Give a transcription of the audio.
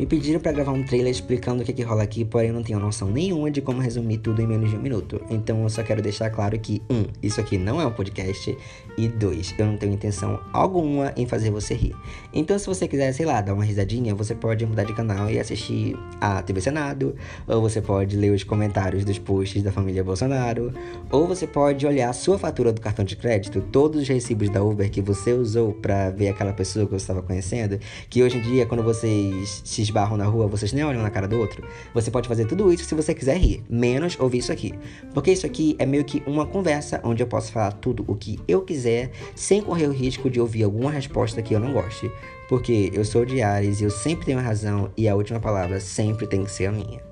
Me pediram para gravar um trailer explicando o que, que rola aqui, porém eu não tenho noção nenhuma de como resumir tudo em menos de um minuto. Então eu só quero deixar claro que, um, isso aqui não é um podcast, e dois, eu não tenho intenção alguma em fazer você rir. Então se você quiser, sei lá, dar uma risadinha, você pode mudar de canal e assistir a TV Senado, ou você pode ler os comentários dos posts da família Bolsonaro, ou você pode olhar a sua fatura do cartão de crédito, todos os recibos da Uber que você usou para ver aquela pessoa que você estava conhecendo, que hoje em dia, quando vocês se esbarram na rua, vocês nem olham na cara do outro. Você pode fazer tudo isso se você quiser rir, menos ouvir isso aqui. Porque isso aqui é meio que uma conversa onde eu posso falar tudo o que eu quiser, sem correr o risco de ouvir alguma resposta que eu não goste. Porque eu sou de Ares e eu sempre tenho razão e a última palavra sempre tem que ser a minha.